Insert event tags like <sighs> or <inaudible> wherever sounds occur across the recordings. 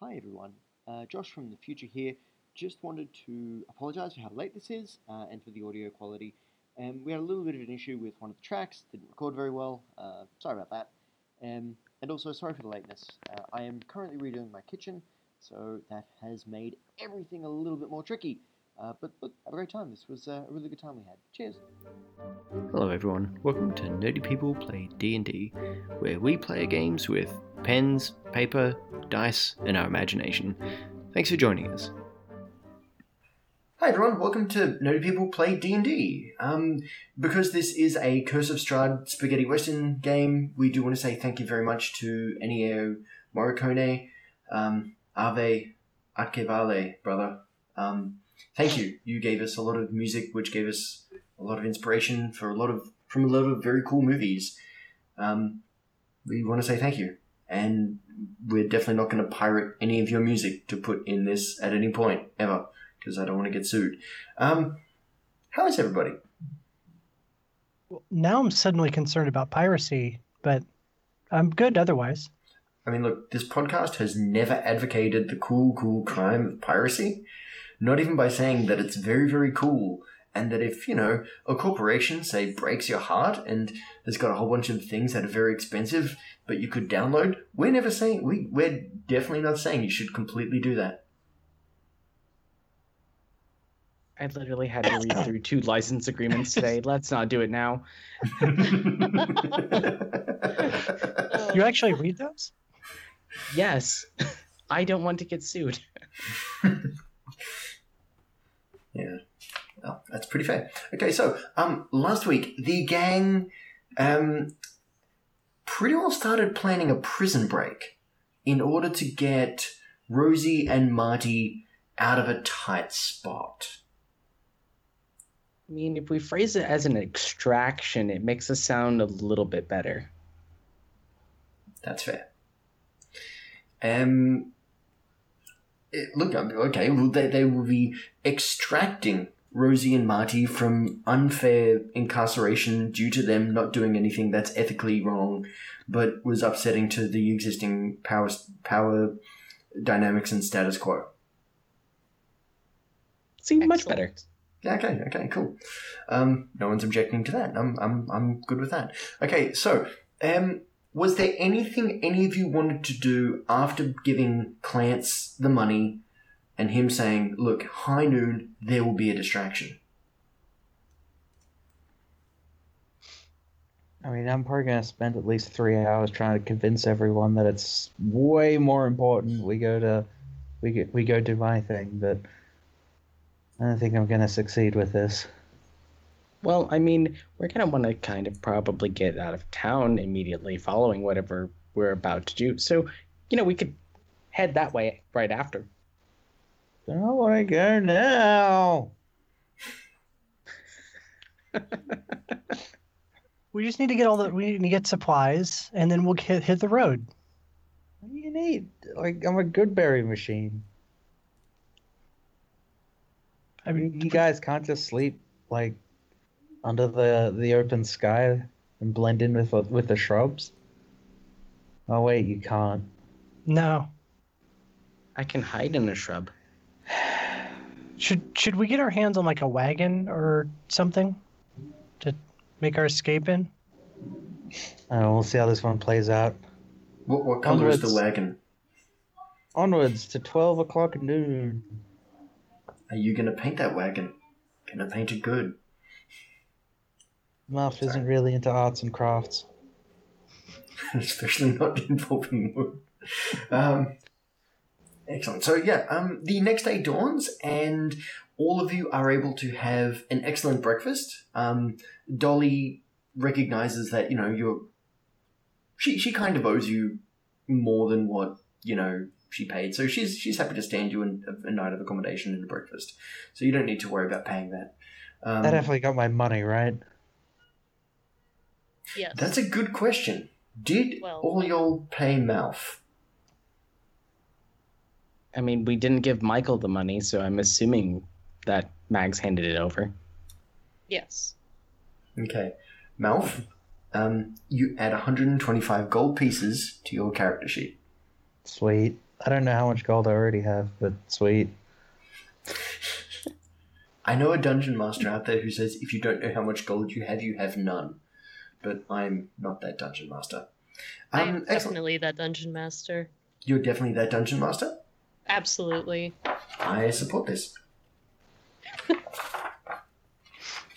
Hi everyone, uh, Josh from the future here. Just wanted to apologise for how late this is uh, and for the audio quality. Um, we had a little bit of an issue with one of the tracks, didn't record very well. Uh, sorry about that. Um, and also, sorry for the lateness. Uh, I am currently redoing my kitchen, so that has made everything a little bit more tricky. Uh, but look, have a great time. This was uh, a really good time we had. Cheers. Hello everyone, welcome to Nerdy People Play D&D, where we play games with pens, paper, dice, and our imagination. Thanks for joining us. Hi everyone, welcome to Nerdy People Play D&D. Um, because this is a Curse of Strahd spaghetti western game, we do want to say thank you very much to Ennio Morricone, um, Ave Atque Vale, brother. Um, thank you. You gave us a lot of music, which gave us a lot of inspiration for a lot of from a lot of very cool movies. Um, we want to say thank you, and we're definitely not going to pirate any of your music to put in this at any point ever, because I don't want to get sued. Um, how is everybody? Well, now I'm suddenly concerned about piracy, but I'm good otherwise. I mean, look, this podcast has never advocated the cool, cool crime of piracy. Not even by saying that it's very, very cool and that if, you know, a corporation, say, breaks your heart and has got a whole bunch of things that are very expensive, but you could download, we're never saying, we, we're definitely not saying you should completely do that. I literally had to read through two license agreements today. <laughs> Let's not do it now. <laughs> You actually read those? Yes, <laughs> I don't want to get sued. Yeah. Well, that's pretty fair. Okay, so um, last week the gang um, pretty well started planning a prison break in order to get Rosie and Marty out of a tight spot. I mean, if we phrase it as an extraction, it makes us sound a little bit better. That's fair. Um, it- look, um, okay, well, they, they will be extracting Rosie and Marty from unfair incarceration due to them not doing anything that's ethically wrong, but was upsetting to the existing power power dynamics and status quo. Seems much better. Yeah, okay, okay, cool. Um, no one's objecting to that. I'm, I'm, I'm good with that. Okay, so, um, was there anything any of you wanted to do after giving Clance the money and him saying, look, high noon, there will be a distraction? I mean, I'm probably gonna spend at least three hours trying to convince everyone that it's way more important. We go to, we get, we go do my thing, but I don't think I'm gonna succeed with this. Well, I mean, we're gonna want to kind of probably get out of town immediately following whatever we're about to do. So, you know, we could head that way right after. Don't want to go now. We just need to get all the we need to get supplies, and then we'll hit hit the road. What do you need? Like, I'm a good berry machine. I mean, you guys can't just sleep like under the the open sky and blend in with with the shrubs. Oh wait, you can't. no. I can hide in a shrub. Should should we get our hands on like a wagon or something to make our escape in? Oh, we'll see how this one plays out. What, what color is the wagon? Onwards to twelve o'clock noon. Are you going to paint that wagon? Going to paint it good? Muff isn't really into arts and crafts. <laughs> especially not <laughs> involving wood. Um, excellent. So yeah, um, the next day dawns, and all of you are able to have an excellent breakfast. Um, Dolly recognizes that you know you're. She she kind of owes you more than what you know she paid, so she's she's happy to stand you in a, a night of accommodation and a breakfast. So you don't need to worry about paying that. Um, That definitely got my money, right? Yes. that's a good question. Did Well- all y'all pay Malf? I mean, we didn't give Michael the money, so I'm assuming that Mags handed it over. yes. Okay. Malf, um, you add 125 gold pieces to your character sheet. Sweet. I don't know how much gold I already have, but sweet. <laughs> I know a dungeon master out there who says if you don't know how much gold you have, you have none. But I'm not that dungeon master. I'm Um, excellent. definitely that dungeon master. You're definitely that dungeon master. Absolutely. I support this. <laughs>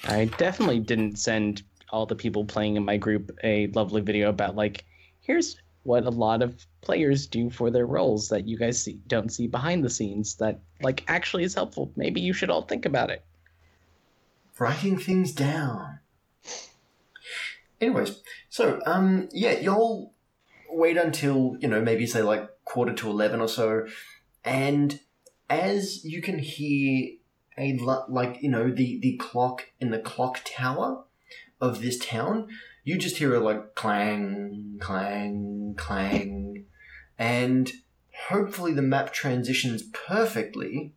I definitely didn't send all the people playing in my group a lovely video about like, here's what a lot of players do for their roles that you guys see, don't see behind the scenes that like actually is helpful. Maybe you should all think about it. Writing things down. Anyways, so um, yeah, you'll wait until you know maybe say like quarter to eleven or so, and as you can hear a lo- like you know the the clock in the clock tower of this town, you just hear a like clang, clang, clang, and hopefully the map transitions perfectly.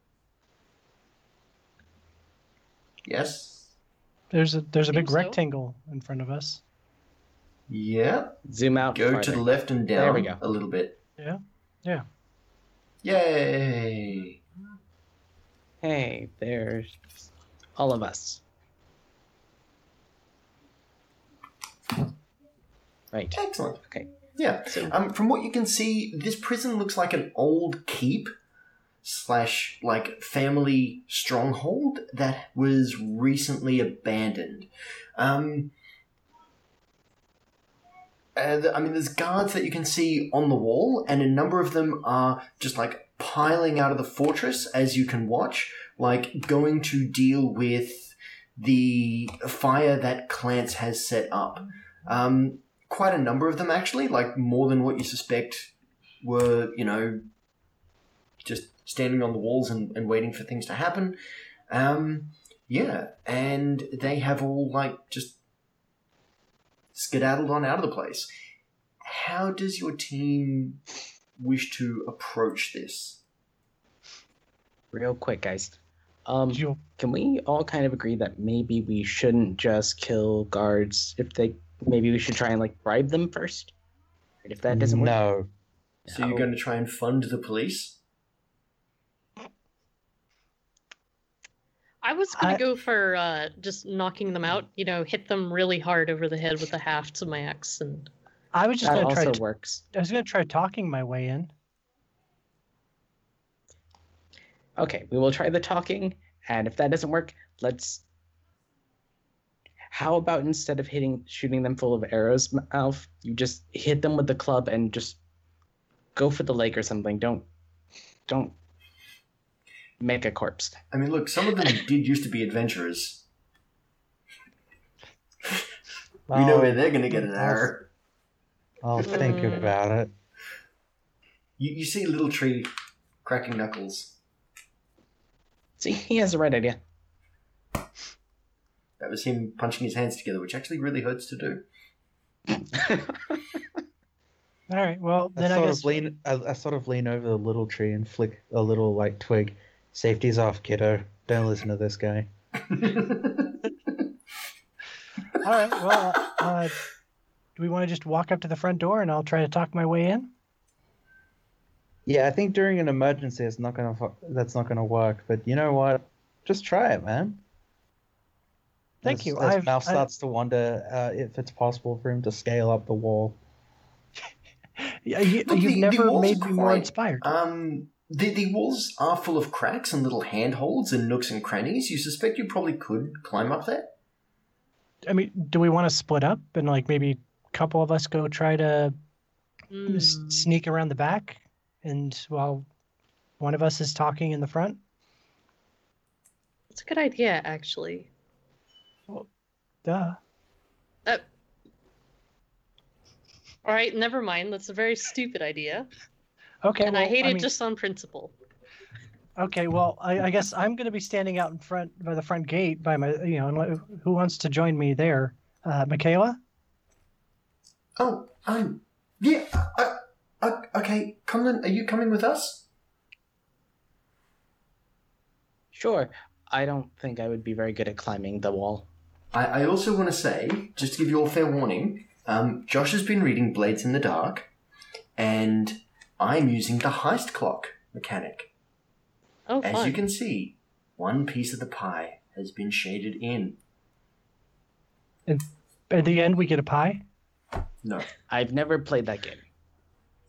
Yes. There's a there's a big so. rectangle in front of us. Yeah. Zoom out. Go to the left and down There we go. a little bit. Yeah. Yeah. Yay! Hey, there's all of us. Right. Excellent. Okay. Yeah. So Um, from what you can see, this prison looks like an old keep slash like family stronghold that was recently abandoned. Um, and I mean, there's guards that you can see on the wall, and a number of them are just like piling out of the fortress as you can watch, like going to deal with the fire that Clance has set up. Um, quite a number of them actually, like more than what you suspect were, you know, just standing on the walls and, and waiting for things to happen. Um, yeah, and they have all like just skedaddled on out of the place. How does your team wish to approach this? real quick, guys. Um, You can we all kind of agree that maybe we shouldn't just kill guards if they maybe we should try and like bribe them first? If that doesn't work, no. So you're going to try and fund the police? I was gonna I- go for uh, just knocking them out. You know, hit them really hard over the head with the hafts of my axe, and I was just that gonna try. also works. I was gonna try talking my way in. Okay, we will try the talking, and if that doesn't work, let's. How about instead of hitting shooting them full of arrows, M- Alf, you just hit them with the club and just go for the leg or something. Don't, don't make a corpse. I mean, look, some of them <laughs> did used to be adventurers. <laughs> We know Oh, where they're going to get an I'll- arrow. I'll think Mm. about it. You, you see little tree cracking knuckles. See, he has the right idea. That was him punching his hands together, which actually really hurts to do. <laughs> All right. Well, I then I sort guess of lean. I, I sort of lean over the little tree and flick a little like twig. Safety's off, kiddo. Don't listen to this guy. <laughs> All right. Well, uh, do we want to just walk up to the front door and I'll try to talk my way in? Yeah, I think during an emergency, it's not gonna. fu- That's not gonna work. But you know what? Just try it, man. Thank As- you. As I've- Mal I- starts to wonder uh, if it's possible for him to scale up the wall. <laughs> Yeah, you, you've the- the never walls made are me more inspired. Um, the, the walls are full of cracks and little handholds and nooks and crannies. You suspect you probably could climb up there? I mean, do we want to split up and like maybe a couple of us go try to s- Mm. sneak around the back, and while one of us is talking in the front? it's a good idea, actually. Duh. All right, never mind. That's a very stupid idea, Okay. and I well, hate it mean- just on principle. Okay, well, I, I guess I'm going to be standing out in front by the front gate by my, you know, and who wants to join me there? Uh, Michaela? Oh, um, yeah. Uh, uh, okay, Conlon, are you coming with us? Sure. I don't think I would be very good at climbing the wall. I, I also want to say, just to give you all fair warning, um, Josh has been reading Blades in the Dark, and I'm using the heist clock mechanic. Oh, As fun. you can see, one piece of the pie has been shaded in. At the end, we get a pie. No, I've never played that game.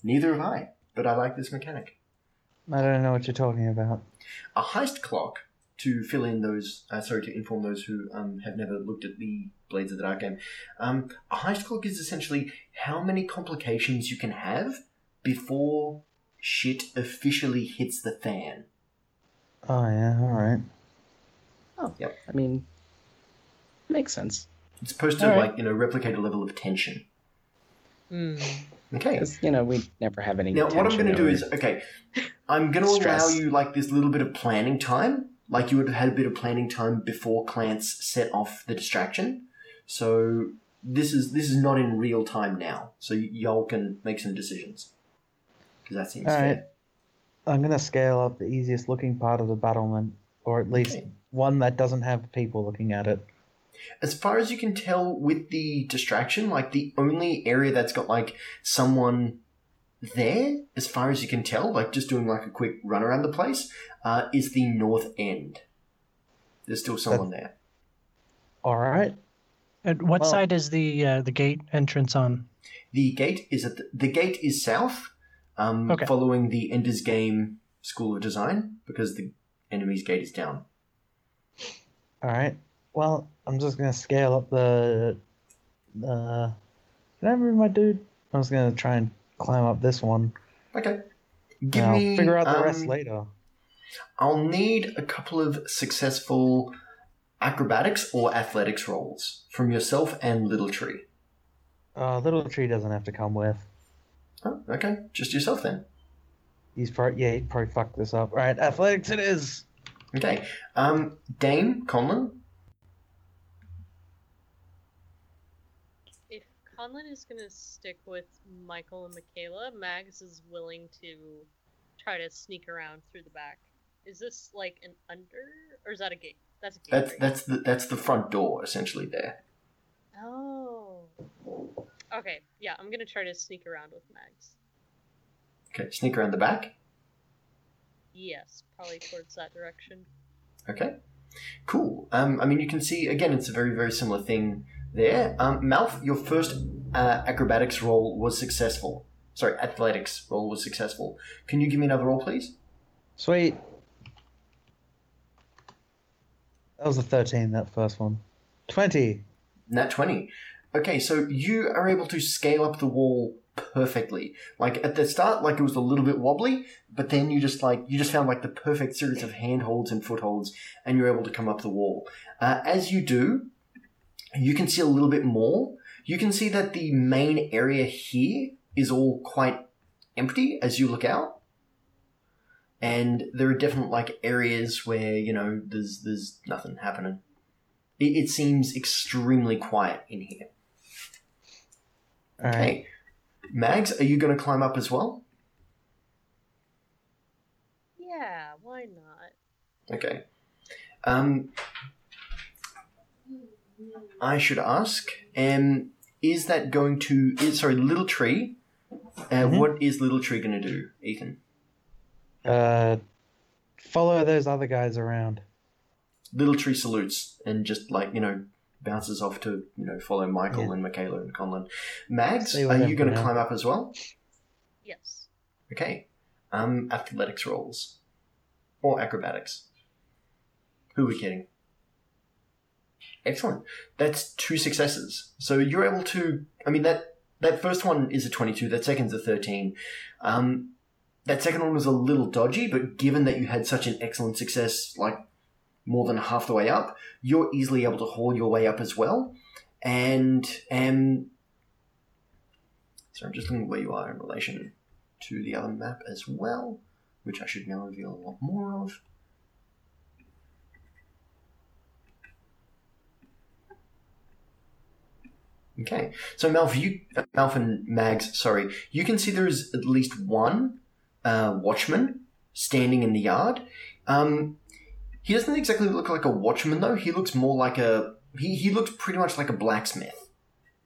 neither have I, but I like this mechanic. I don't know what you're talking about. A heist clock, to fill in those, uh, sorry, to inform those who um, have never looked at the Blades of the Dark game, um, a heist clock is essentially how many complications you can have before shit officially hits the fan. Oh yeah, all right. Oh yep. I mean, makes sense. It's supposed to, All right. like, you know, replicate a level of tension. Hmm. Okay. Because, you know, we never have any. Now, what I'm going to do is, okay, I'm going to allow you like this little bit of planning time, like you would have had a bit of planning time before Clance set off the distraction. So this is this is not in real time now, so y- y'all can make some decisions because that seems All right. fair. I'm gonna scale up the easiest looking part of the battlement, or at least Okay. one that doesn't have people looking at it. As far as you can tell, with the distraction, like the only area that's got like someone there, as far as you can tell, like just doing like a quick run around the place, uh, is the north end. There's still someone there. All right. And what Well- side is the uh, the gate entrance on? The gate is at the, the gate is south, um, Okay. following the Ender's Game School of Design because the enemy's gate is down. All right. Well, I'm just gonna scale up the. Uh, can I move my dude? I was gonna try and climb up this one. Okay, give and I'll me. figure out the rest um, later. I'll need a couple of successful acrobatics or athletics rolls from yourself and Little Tree. Uh, little tree doesn't have to come with. Oh, okay, just yourself then. He's probably yeah, he'd probably fuck this up. All right, athletics it is. Okay, um, Dame Conlon. If Conlon is going to stick with Michael and Michaela, Mags is willing to try to sneak around through the back. Is this like an under, or is that a gate? That's a gate. That's right? that's the that's the front door essentially there. Oh. Okay, yeah, I'm gonna try to sneak around with Mags. Okay, sneak around the back. Yes, probably towards that direction. Okay, cool. Um, I mean, you can see again, it's a very very similar thing there. Um, Malf, your first uh, acrobatics roll was successful. Sorry, athletics roll was successful. Can you give me another roll, please? Sweet. That was a thirteen. That first one. Twenty. Nat 20. Okay, so you are able to scale up the wall perfectly. Like at the start, like it was a little bit wobbly, but then you just like you just found like the perfect series of handholds and footholds, and you're able to come up the wall. Uh, as you do, you can see a little bit more. You can see that the main area here is all quite empty as you look out. And there are definite like areas where, you know, there's there's nothing happening. It, it seems extremely quiet in here. All right. Okay. Mags, are you going to climb up as well? Yeah, why not? Okay. Um, I should ask, um, is that going to, is, sorry, Little Tree, uh, Mhm. what is Little Tree going to do, Ethan? Uh, follow those other guys around. Little Tree salutes and just like, you know, bounces off to, you know, follow Michael Yeah. and Michaela and Conlon. Mags, Stay are you going to climb up as well? Yes. Okay. Um, athletics rolls. Or acrobatics. Who are we kidding? Excellent. That's two successes. So you're able to. I mean that that first one is a twenty-two. That second's a thirteen. Um, that second one was a little dodgy, but given that you had such an excellent success, like more than half the way up, you're easily able to haul your way up as well. And and so I'm just looking where you are in relation to the other map as well, which I should now reveal a lot more of. Okay, so Malf, you, Malf and Mags, sorry, you can see there is at least one uh, watchman standing in the yard. Um, he doesn't exactly look like a watchman though. He looks more like a he. He looks pretty much like a blacksmith.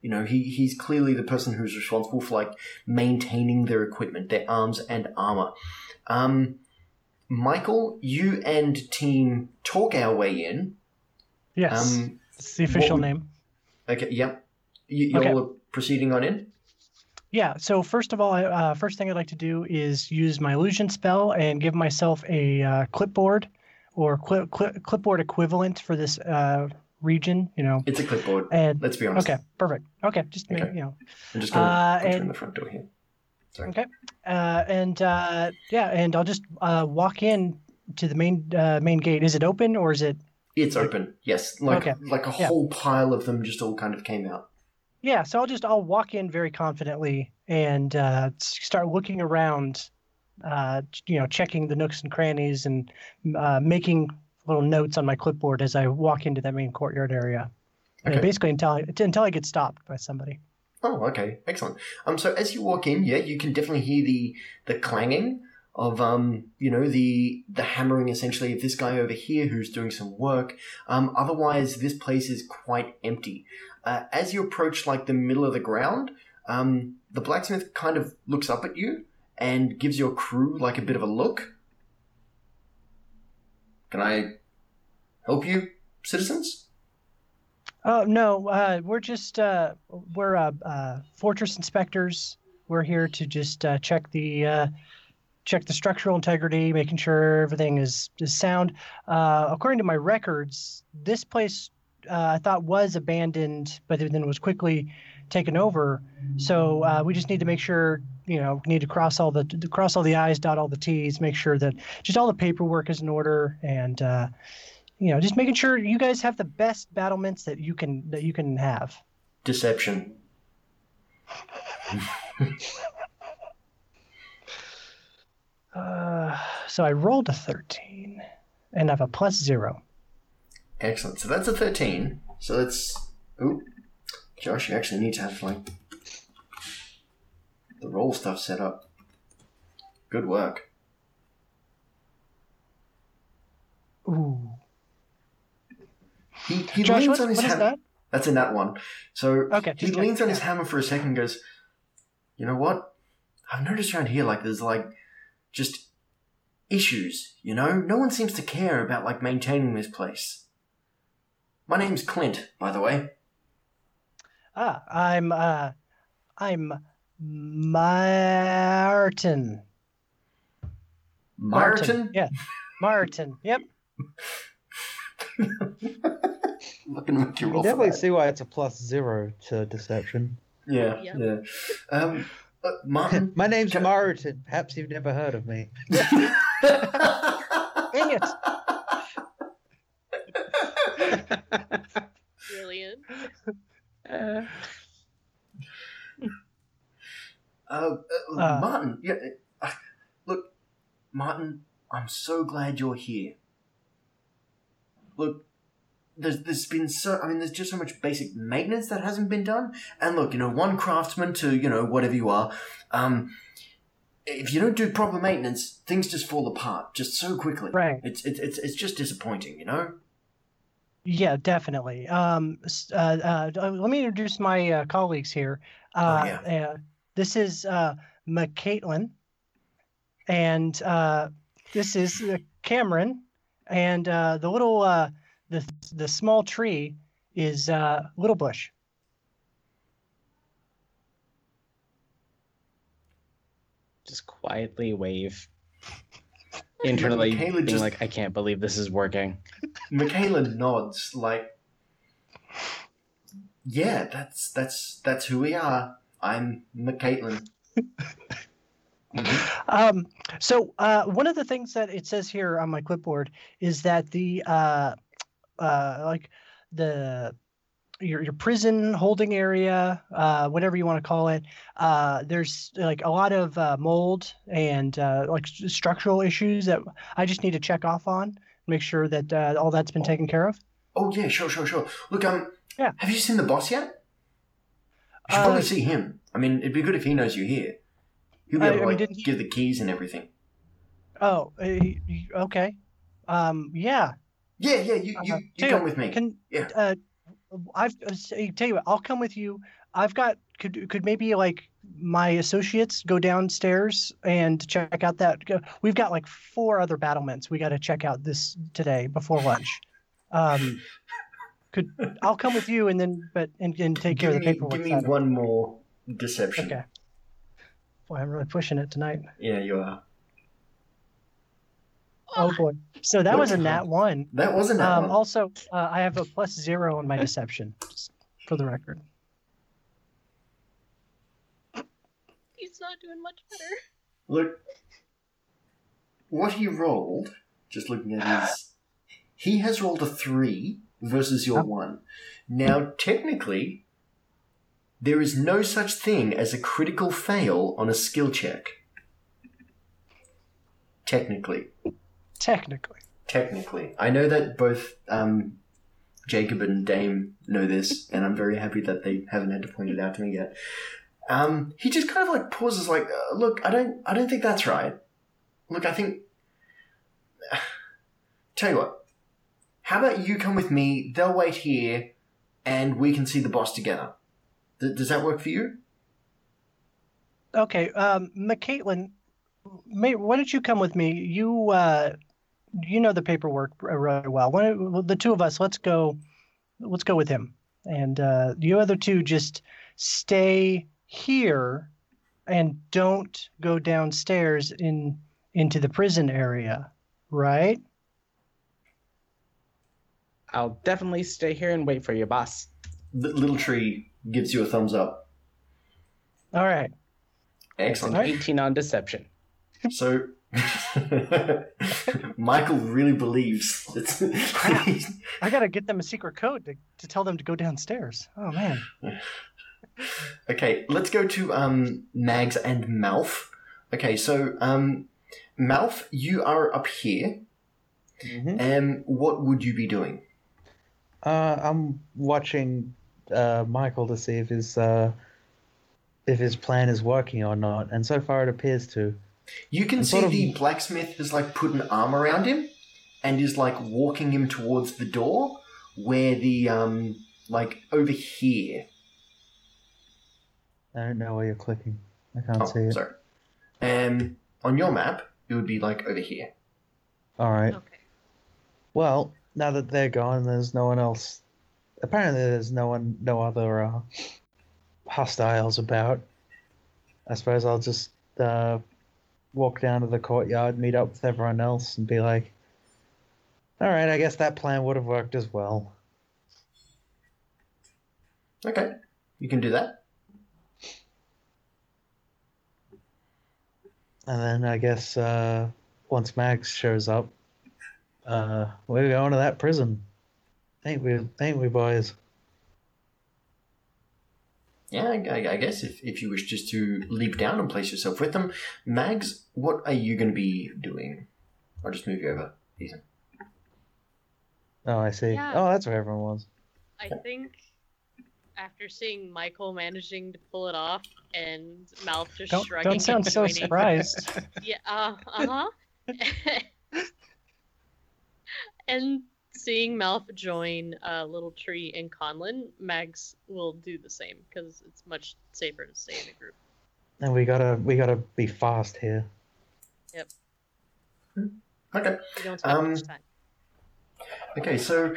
You know, he he's clearly the person who's responsible for like maintaining their equipment, their arms and armor. Um, Michael, you and team talk our way in. Yes, Um, it's the official would- name. okay, yep. You, you're Okay. all proceeding on in. Yeah. So first of all, I- uh, first thing I'd like to do is use my illusion spell and give myself a uh, clipboard or cli- cli- clipboard equivalent for this uh, region. You know, It's a clipboard. and Let's be honest. okay, perfect. Okay, just Okay. you know, I'm just going to Uh, put you in the front door here. Sorry. Okay. uh, and uh, yeah, and I'll just uh, walk in to the main uh, main gate. Is it open or is it? It's open. Yes, like Okay. like a Yeah. whole pile of them just all kind of came out. Yeah. So I'll just I'll walk in very confidently and uh, start looking around. Uh, you know, checking the nooks and crannies and uh, making little notes on my clipboard as I walk into that main courtyard area. And basically until I, until I get stopped by somebody. Oh, okay, excellent. Um, so as you walk in, yeah, you can definitely hear the the clanging of um, you know, the the hammering essentially of this guy over here who's doing some work. Um, otherwise, this place is quite empty. Uh, as you approach like the middle of the ground, um, the blacksmith kind of looks up at you and gives your crew like a bit of a look. Can I help you, citizens? Oh no, uh, we're just uh, we're uh, uh, fortress inspectors. We're here to just uh, check the check the structural integrity, making sure everything is is sound. According to my records, this place I thought was abandoned, but then was quickly taken over. So we just need to make sure you know need to cross all the cross all the i's, dot all the t's, make sure that just all the paperwork is in order and. Uh, you know, just making sure you guys have the best battlements that you can that you can have. Deception. <laughs> Uh, so I rolled a thirteen, and I have a plus zero. Excellent. So that's a 13. So let's. Ooh. Josh, you actually need to have, like, the roll stuff set up. Good work. Ooh, He, he Josh, leans what, on his what is hammer. that? That's in that one. So Okay, he check, leans on his hammer for a second and goes, You know what? I've noticed around here, like, there's, like, just issues, you know? No one seems to care about, like, maintaining this place. My name's Clint, by the way. Ah, I'm uh, I'm Martin. Martin? Yeah, Martin. Yep. <laughs> Looking to make you You roll can definitely see why it's a plus zero to deception. Yeah, Yeah. yeah. Um, uh, Martin. <laughs> My name's Can- Martin. Perhaps you've never heard of me. <laughs> Dang it! Brilliant. Uh, Uh, uh, Uh. Martin, yeah. Uh, look, Martin, I'm so glad you're here. Look, there's there's been so I mean, there's just so much basic maintenance that hasn't been done. And look, you know, one craftsman to you know whatever you are, um, if you don't do proper maintenance, things just fall apart just so quickly. Right. It's it's it's, it's just disappointing, you know. Yeah, definitely. Um, uh, uh, let me introduce my uh, colleagues here. Uh, Oh, yeah. This is uh, McCaitlin, and uh, this is uh, Cameron, and uh, the little uh, the the small tree is uh, Little Bush. just quietly wave. <laughs> Internally Michaela being just- like, I can't believe this is working. Michaela nods like, yeah, that's that's that's who we are. I'm McCaitlin. <laughs> Um, so uh, one of the things that it says here on my clipboard is that the uh, uh, like the your your prison holding area, uh, whatever you want to call it, uh, there's like a lot of uh, mold and uh, like structural issues that I just need to check off on, make sure that uh, all that's been taken care of. Oh yeah, sure, sure, sure. Look, um, Yeah. Have you seen the boss yet? You should probably see him. I mean, it'd be good if he knows you're here. He'll be I- able to I mean, like, didn't he- give the keys and everything. Oh, uh, okay. Um, yeah. Yeah, yeah. You you, Uh, you tell come with me. Can Yeah. uh, I've uh, say- tell you what, I'll come with you. I've got could could maybe like my associates go downstairs and check out that go- we've got like four other battlements we got to check out this today before lunch. Um, could I'll come with you and then but and, and take care give of the me, paperwork. give me side it. one more deception. Okay. Boy, I'm really pushing it tonight. Yeah, you are. Oh boy. So that was a What? nat one. That wasn't that Um, one. also, uh, I have a plus zero on my deception, just for the record. He's not doing much better. Look, what he rolled, just looking at his. He has rolled a three versus your one. Now, technically, there is no such thing as a critical fail on a skill check. Technically. Technically. Technically. I know that both um, Jacob and Dame know this, and I'm very happy that they haven't had to point it out to me yet. Um, he just kind of like pauses, like, uh, "Look, I don't, I don't think that's right. Look, I think. <sighs> Tell you what. How about you come with me? They'll wait here, and we can see the boss together. Th- does that work for you? Okay, um, McCaitlin, may, why don't you come with me? You, uh, you know the paperwork really well. Why the two of us, let's go. Let's go with him, and uh, you other two just stay here, and don't go downstairs in into the prison area, right? I'll definitely stay here and wait for you, boss. The little tree gives you a thumbs up. All right. Excellent. All right. 18 on deception. So, <laughs> Michael really believes it's. <laughs> <laughs> I gotta get them a secret code to, to tell them to go downstairs. Oh man. okay, let's go to um, Mags and Malf. Okay, so um, Malf, you are up here. Mhm. Um, what would you be doing? Uh, I'm watching uh, Michael to see if his uh, if his plan is working or not, and so far it appears to. You can I'm see sort of- the blacksmith has like put an arm around him, and is like walking him towards the door, where the um, like over here. I don't know where you're clicking. I can't Oh, see it. sorry. Um, on your map, it would be like over here. All right. Okay. Well, now that they're gone, there's no one else. Apparently, there's no one, no other uh, hostiles about. I suppose I'll just uh, walk down to the courtyard, meet up with everyone else, and be like, "All right, I guess that plan would have worked as well." Okay, you can do that. And then I guess uh, once Mags shows up, uh, we're going to that prison. Ain't we? Ain't we, boys? Yeah, I, I- I guess if, if you wish just to leap down and place yourself with them. Mags, what are you going to be doing? I'll just move you over. Ethan. Oh, I see. Yeah. Oh, that's where everyone was. I think after seeing Michael managing to pull it off and Malf just Don't shrugging don't sound so surprised. <laughs> Yeah, uh huh. <laughs> <laughs> and seeing Malf join uh, Little Tree and Conlon, Mags will do the same because it's much safer to stay in a group. And we gotta we gotta be fast here. Yep. Okay. We don't spend Um, much time. Okay, so,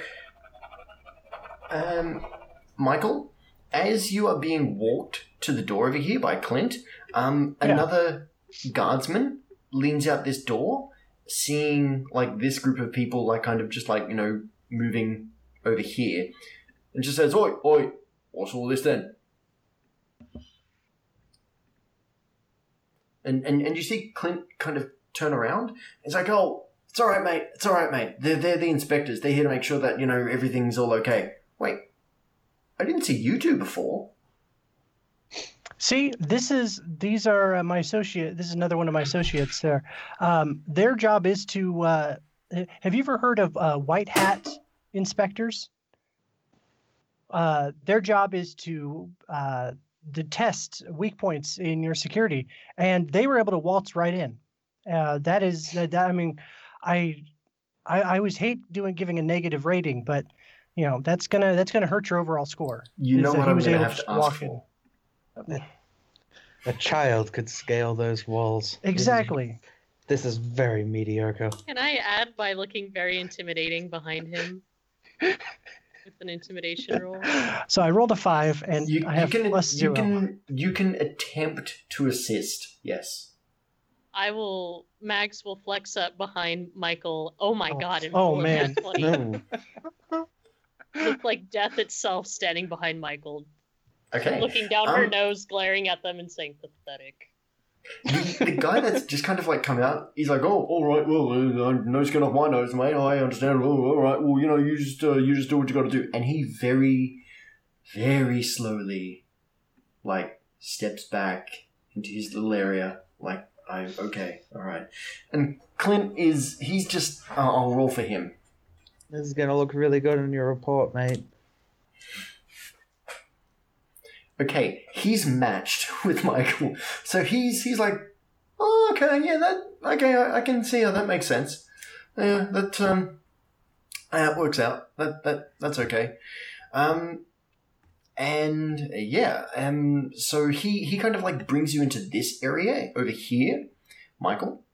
um, Michael, as you are being walked to the door over here by Clint, um, Yeah. another guardsman leans out this door, seeing like this group of people, like kind of just like you know moving over here, and just says, "Oi, oi, what's all this then?" And and and you see Clint kind of turn around. It's like, "Oh, it's all right, mate. It's all right, mate. They're, they're the inspectors. They're here to make sure that, you know, everything's all okay. Wait, I didn't see you two before. See, this is these are uh, my associate. This is another one of my associates. There, um, their job is to. Uh, have you ever heard of uh, white hat inspectors? Uh, their job is to uh, to test weak points in your security, and they were able to waltz right in. Uh, that is, that, I mean, I, I, I always hate doing giving a negative rating, but you know that's gonna that's gonna hurt your overall score. You know what he I'm was going to able have to to ask walk for. In. A child could scale those walls. Exactly. This is very mediocre. Can I add by looking very intimidating behind him with an intimidation roll? So I rolled a five, and You, I you can plus you can you can attempt to assist. Yes. I will. Mags will flex up behind Michael. Oh my Oh, god! and oh, man. 20. No. <laughs> With like death itself standing behind Michael, Okay. looking down her Um, nose, glaring at them, and saying pathetic. the, the guy that's just kind of like come out, he's like, "Oh, all right, well, uh, nose skin off my nose, mate. I understand. Oh, all right, well, you know, you just uh, you just do what you got to do." And he very, very slowly, like, steps back into his little area, like, "I okay, all right." And Clint is he's just, uh, I'll roll for him. This is gonna look really good in your report, mate. Okay, he's matched <laughs> with Michael, so he's he's like, oh, okay, yeah, that okay, I, I can see how that makes sense. Yeah, that um, that works out. That that that's okay. Um, and yeah, um, so he he kind of like brings you into this area over here, Michael,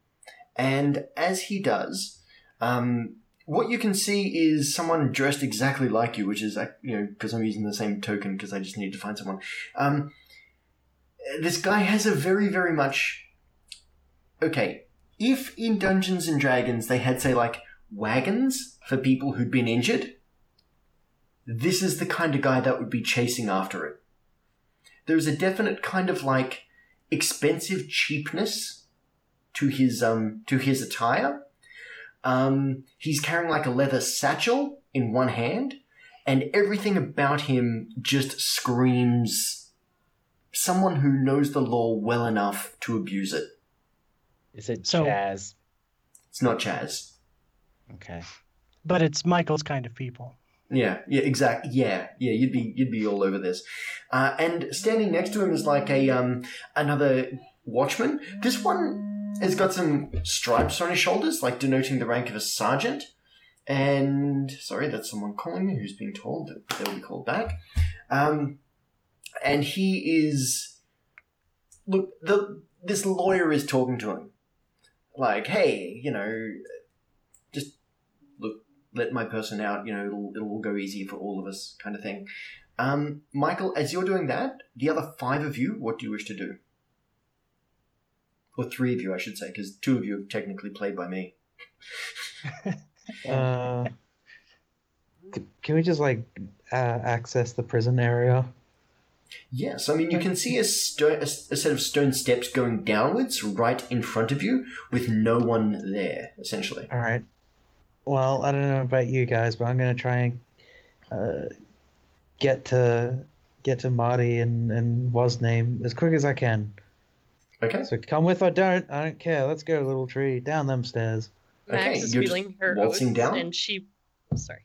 and as he does, um, what you can see is someone dressed exactly like you, which is, you know, because I'm using the same token because I just need to find someone. Um, this guy has a very, very much. Okay, if in Dungeons and Dragons they had, say, like, wagons for people who'd been injured, this is the kind of guy that would be chasing after it. There's a definite kind of like expensive cheapness to his um to his attire. Um, he's carrying like a leather satchel in one hand, and everything about him just screams someone who knows the law well enough to abuse it. Is it So- Chaz? It's not Chaz. Okay. but it's Michael's kind of people. Yeah, yeah, exactly. Yeah, yeah, you'd be you'd be all over this. Uh, and standing next to him is like a um another watchman. This one has got some stripes on his shoulders, like denoting the rank of a sergeant. And sorry, that's someone calling me who's being told that they'll be called back. Um, and he is look the this lawyer is talking to him, like, hey, you know, just look let my person out, you know, it'll, it'll all go easier for all of us, kind of thing. Um, Michael, as you're doing that, the other five of you, what do you wish to do? Or three of you, I should say, because two of you have technically played by me. Uh, can we just like uh, access the prison area? Yes, I mean, you can see a, sto- a, a set of stone steps going downwards right in front of you with no one there, essentially. All right. Well, I don't know about you guys, but I'm gonna try and uh, get to get to Marty and and was name as quick as I can. Okay? So come with or don't, I don't care. Let's go, little tree, down them stairs. Max Okay, is you're just feeling her waltzing oats, down? and she. Sorry.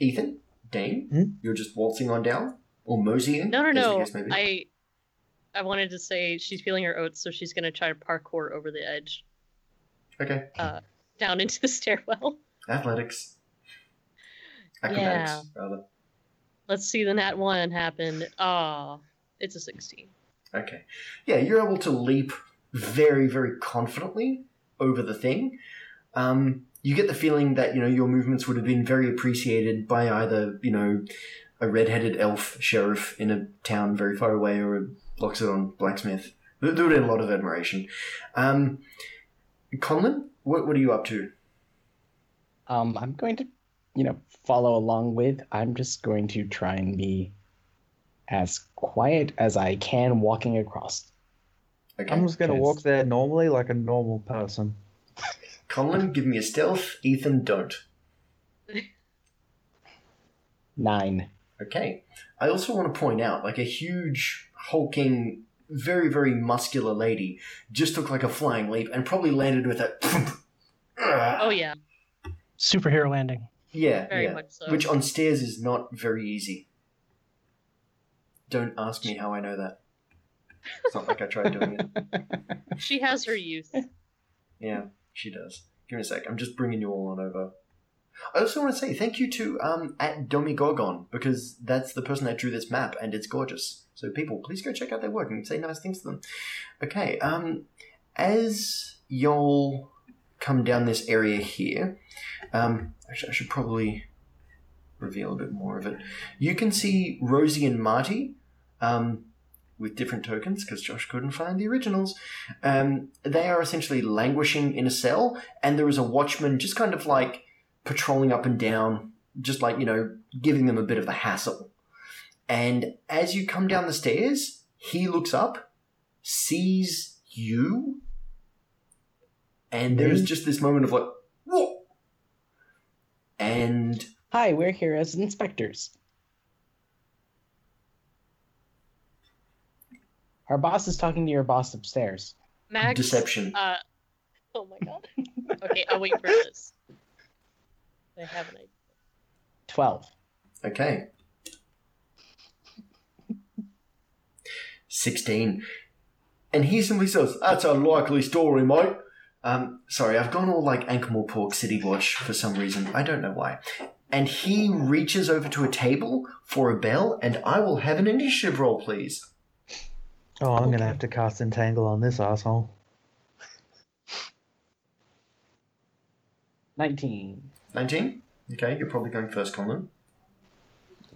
Ethan, Dane, Hmm? you're just waltzing on down? Or moseying? No, no, no. case may be. I. I wanted to say she's feeling her oats, so she's gonna try to parkour over the edge Okay. down into the <laughs> stairwell. Athletics. Acrobatics, rather. Let's see the nat one happen. Ah, it's a sixteen. Okay. Yeah, you're able to leap very, very confidently over the thing. Um, you get the feeling that, you know, your movements would have been very appreciated by either, you know, a red-headed elf sheriff in a town very far away or a Loxodon blacksmith. There there would have a lot of admiration. Um, Conlon, what, what are you up to? Um, I'm going to, you know, follow along with. I'm just going to try and be as quiet as I can walking across. Okay. I'm just gonna Yes. walk there normally, like a normal person. Conlon, give me a stealth. Ethan, don't. <laughs> Nine. Okay. I also want to point out, like a huge, hulking, very, very muscular lady just took like a flying leap and probably landed with a. <laughs> Oh yeah, Superhero landing. Yeah, very yeah. much so. Which on stairs is not very easy. Don't ask me how I know that. It's not like I tried doing it. <laughs> She has her youth. Yeah, she does. Give me a sec. I'm just bringing you all on over. I also want to say thank you to um, at Domigorgon because that's the person that drew this map and it's gorgeous. So people, please go check out their work and say nice things to them. Okay, um, as y'all come down this area here, um, actually I should probably reveal a bit more of it. You can see Rosie and Marty. Um, with different tokens because Josh couldn't find the originals. Um, they are essentially languishing in a cell, and there is a watchman just kind of like patrolling up and down, just like, you know, giving them a bit of a hassle. And as you come down the stairs, he looks up, sees you, and there's just this moment of like, whoa! And Hi, we're here as inspectors. Our boss is talking to your boss upstairs. Max. deception. Uh, oh my god. <laughs> Okay, I'll wait for this. I have an idea. 12. Okay. 16. And he simply says, That's a likely story, mate. Um, sorry, I've gone all like Ankh-Morpork City Watch for some reason. I don't know why. And he reaches over to a table for a bell, and I will have an initiative roll, please. Oh, I'm Okay. gonna have to cast Entangle on this asshole. 19. 19? Okay, you're probably going first, Colin.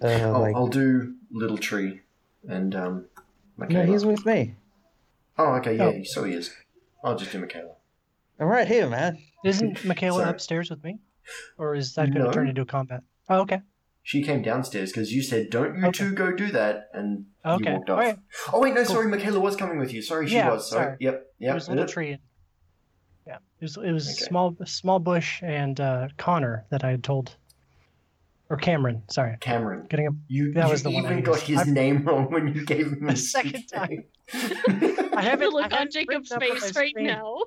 Uh, Oh, like, I'll do Little Tree and um, no, he's with me. Oh, okay, yeah, Oh. so he is. I'll just do Michaela. I'm right here, man. Isn't <laughs> Michaela upstairs with me? Or is that going to No. turn into a combat? Oh, okay. She came downstairs because you said, "Don't you Okay. two go do that," and Okay. you walked off. Alright. Oh wait, no, Cool. sorry, Michaela was coming with you. Sorry, she Yeah, was. Sorry. sorry. Yep, It yep. was a little yep. tree. Yeah. It was, it was Okay. small small bush and uh, Connor that I had told. Or Cameron, sorry. Cameron, Getting a you, That you was the one even got his I've- <laughs> name wrong when you gave him The his second time. <laughs> I haven't The look on Jacob's written up on face right screen. now.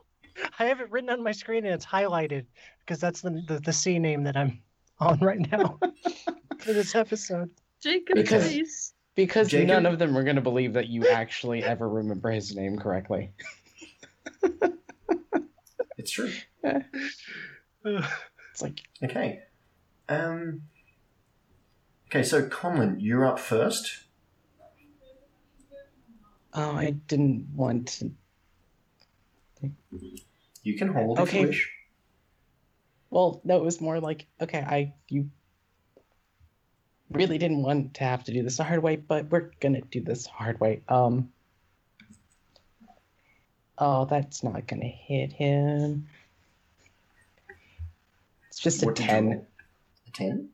I have it written on my screen and it's highlighted because that's the, the the C name that I'm on right now <laughs> for this episode. Jacob, Because- face. Because Jacob? none of them are going to believe that you actually ever remember his name correctly. <laughs> it's true. <sighs> It's like, Okay. Um. Okay, so Colin, you're up first. oh, I didn't want to. You can hold if Okay. you wish. Well, no, it was more like, okay, I you really didn't want to have to do this the hard way, but we're gonna do this hard way. Um. Oh, that's not gonna hit him. It's just a What you ten. roll? A ten?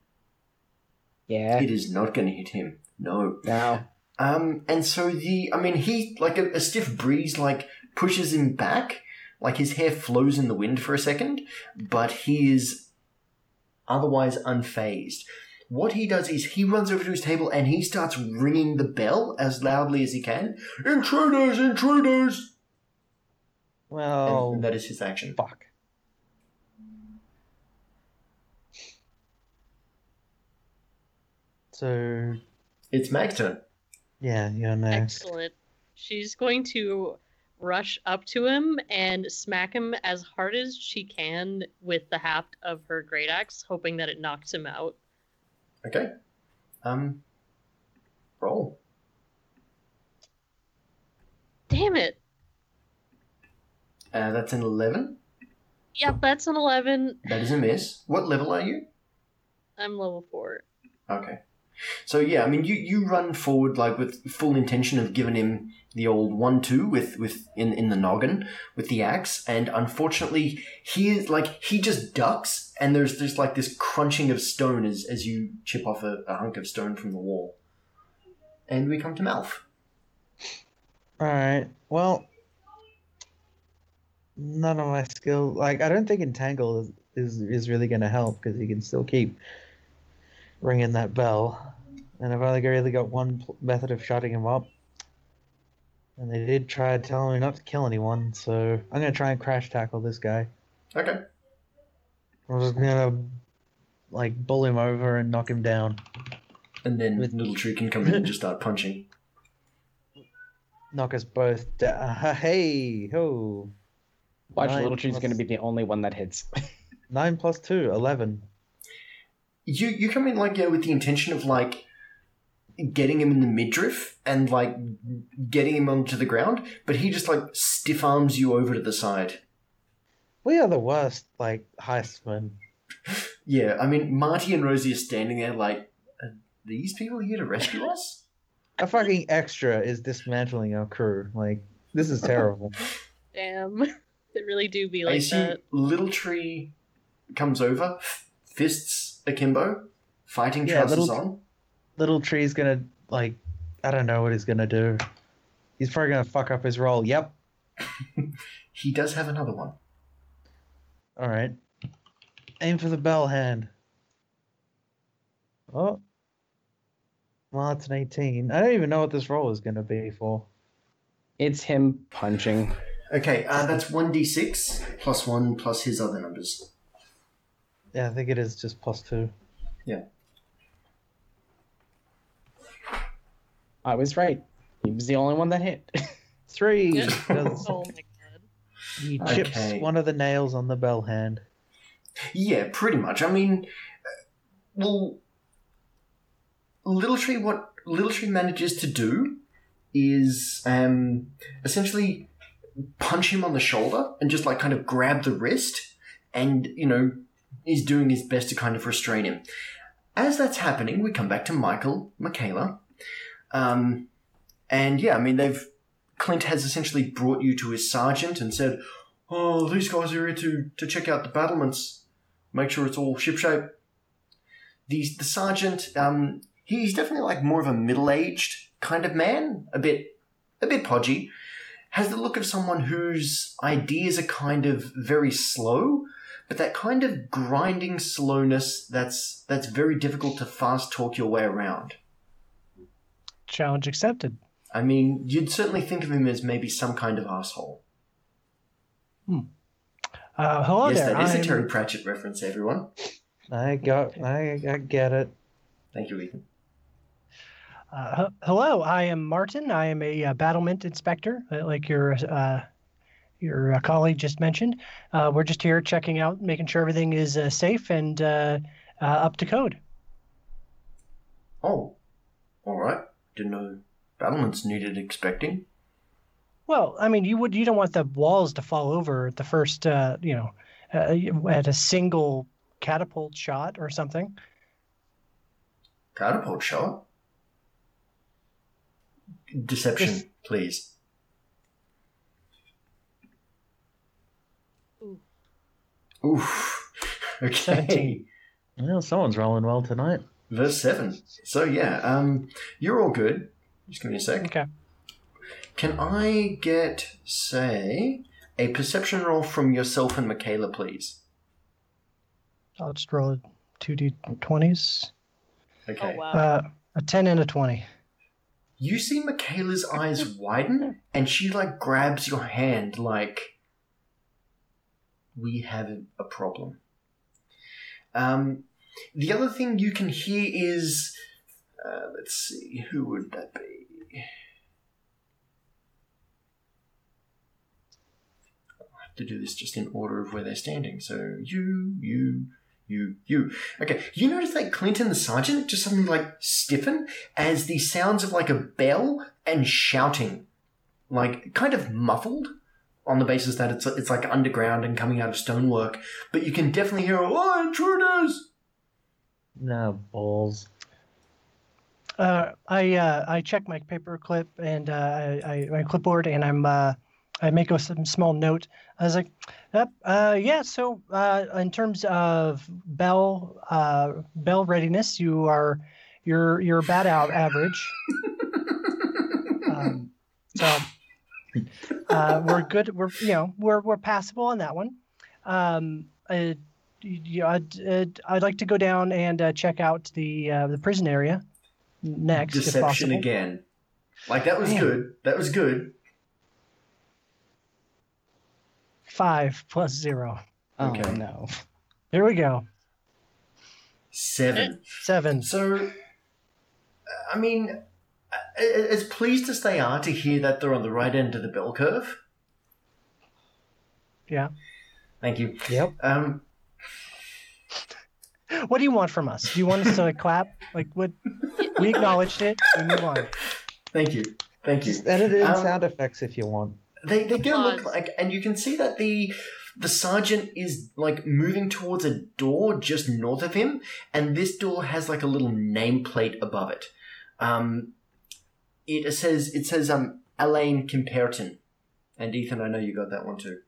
Yeah. It is not going to hit him. No. No. Um, and so the, I mean, he like a, a stiff breeze like pushes him back, like his hair flows in the wind for a second, but he is otherwise unfazed. What he does is he runs over to his table and he starts ringing the bell as loudly as he can. Intruders! Intruders! Well, And that is his action. fuck. So, It's Mag's turn. yeah, you're next. Excellent. She's going to rush up to him and smack him as hard as she can with the haft of her great axe, hoping that it knocks him out. Okay. Um, roll. Damn it! Uh, that's an 11. Yep, that's an 11. That is a miss. What level are you? I'm level 4. Okay. So yeah, I mean, you, you run forward like with full intention of giving him the old one-two with with in in the noggin with the axe, and unfortunately, he is like he just ducks, and there's there's like this crunching of stone as as you chip off a, a hunk of stone from the wall, and we come to Malf. Alright, well, none of my skill, like, I don't think Entangle is, is, is really going to help because you can still keep ringing that bell. And I've only really got one pl- method of shutting him up. And they did try telling me not to kill anyone, so I'm going to try and crash tackle this guy. Okay. I'm just going to, like, bull him over and knock him down. And then With- Little Tree can come in and just start punching. <laughs> Knock us both down. Hey, ho. Watch Nine Little Tree's plus- going to be the only one that hits. <laughs> 9 plus plus two, eleven. you you come in like yeah with the intention of like getting him in the midriff and like getting him onto the ground, but he just like stiff arms you over to the side. We are the worst, like heistmen. <laughs> Yeah, I mean Marty and Rosie are standing there like, are these people here to rescue us? A fucking extra is dismantling our crew. Like this is terrible. <laughs> Damn. <laughs> They really do be I like assume that. Little Tree comes over, fists akimbo, fighting Yeah, trousers Little- on. Little Tree's gonna like, I don't know what he's gonna do. He's probably gonna fuck up his roll. Yep. <laughs> He does have another one. All right. Aim for the bell hand. Oh. Well, it's an 18. I don't even know what this roll is going to be for. It's him punching. Okay, uh, that's 1d6 plus 1 plus his other numbers. Yeah, I think it is just plus two. I was right. He was the only one that hit. <laughs> Three. Yeah. Does- <laughs> Oh my god. he chips Okay. one of the nails on the bell hand. Yeah, pretty much. I mean, well, Little Tree, what Little Tree manages to do is um, essentially punch him on the shoulder and just like kind of grab the wrist and, you know, is doing his best to kind of restrain him. As that's happening, we come back to Michael, Michaela. Um, and yeah, I mean, they've. Clint has essentially brought you to his sergeant and said, Oh, these guys are here to, to check out the battlements, make sure it's all shipshape. The, the sergeant, um, he's definitely like more of a middle aged kind of man, a bit a bit podgy. Has the look of someone whose ideas are kind of very slow, but that kind of grinding slowness that's that's very difficult to fast talk your way around. Challenge accepted. I mean, you'd certainly think of him as maybe some kind of asshole. Uh, hello yes, there. that is a I'm- Terry Pratchett reference, everyone. I got, I, I get it. Thank you, Ethan. Uh, h- hello, I am Martin. I am a uh, battlement inspector, uh, like your uh, your uh, colleague just mentioned. Uh, we're just here checking out, making sure everything is uh, safe and uh, uh, up to code. Oh, all right. Didn't know battlements needed expecting. Well, I mean, you would you don't want the walls to fall over the first, uh, you know, uh, at a single catapult shot or something. Catapult shot. Deception, Yes. please. Ooh. Oof. <laughs> Okay. 17. Well, someone's rolling well tonight. Verse seven. So yeah, um, you're all good. Just give me a sec. Okay. Can I get, say, a perception roll from yourself and Michaela, please? I'll just roll two d20s. Okay. Oh wow. Uh, a 10 and a 20. You see Michaela's eyes widen, and she like grabs your hand, like we have a problem. Um, the other thing you can hear is, uh, let's see, who would that be? I'll have to do this just in order of where they're standing. So you, you, you, you. Okay, you notice that Clinton the sergeant just suddenly like stiffen as the sounds of like a bell and shouting, like kind of muffled, on the basis that it's it's like underground and coming out of stonework, but you can definitely hear "Oh, intruders!" No balls. Uh, I uh, I check my paper clip and uh, I, I my clipboard and I'm uh, I make a some small note. I was like, yep, uh, yeah. So uh, in terms of bell uh, bell readiness, you are you're you're about out average. <laughs> um, so uh, we're good. We're you know we're we're passable on that one. Um, uh, you know, I'd, I'd, I'd like to go down and uh, check out the uh, the prison area next, Deception again. Like that was good. That was good. Five plus zero. Oh Okay. no. Here we go. Seven. Seven. So, I mean, as pleased as they are to hear that they're on the right end of the bell curve. Yeah. Thank you. Yep. Um, What do you want from us? Do you want us to like, clap? Like, what? We acknowledged it. We move on. Thank you. Thank you. Just edit in Um, sound effects if you want. They they do look like, and you can see that the the sergeant is like moving towards a door just north of him, and this door has like a little nameplate above it. Um, it says it says um Alan Pinkerton, and Ethan, I know you got that one too.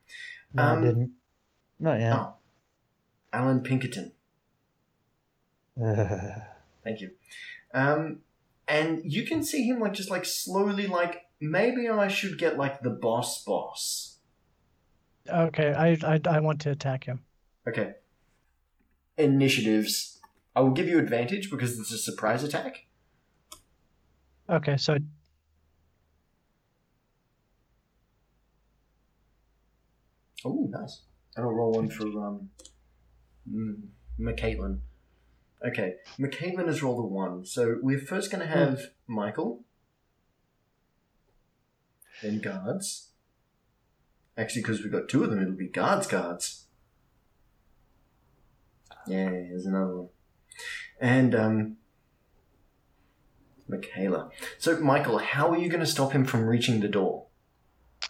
No, Um, I didn't. Not yet. Oh, Alan Pinkerton. <laughs> Thank you. Um, and you can see him like just like slowly like maybe I should get like the boss boss. Okay, I, I I want to attack him. Okay. Initiatives. I will give you advantage because it's a surprise attack. Okay, so Oh, nice. And I'll roll one for um, M- McCaitlin. Okay, McCaitlin has rolled a one. So we're first going to have Michael, then guards. Actually, because we've got two of them, it'll be guards, guards. Yeah, here's another one. And um, Michaela. So, Michael, how are you going to stop him from reaching the door?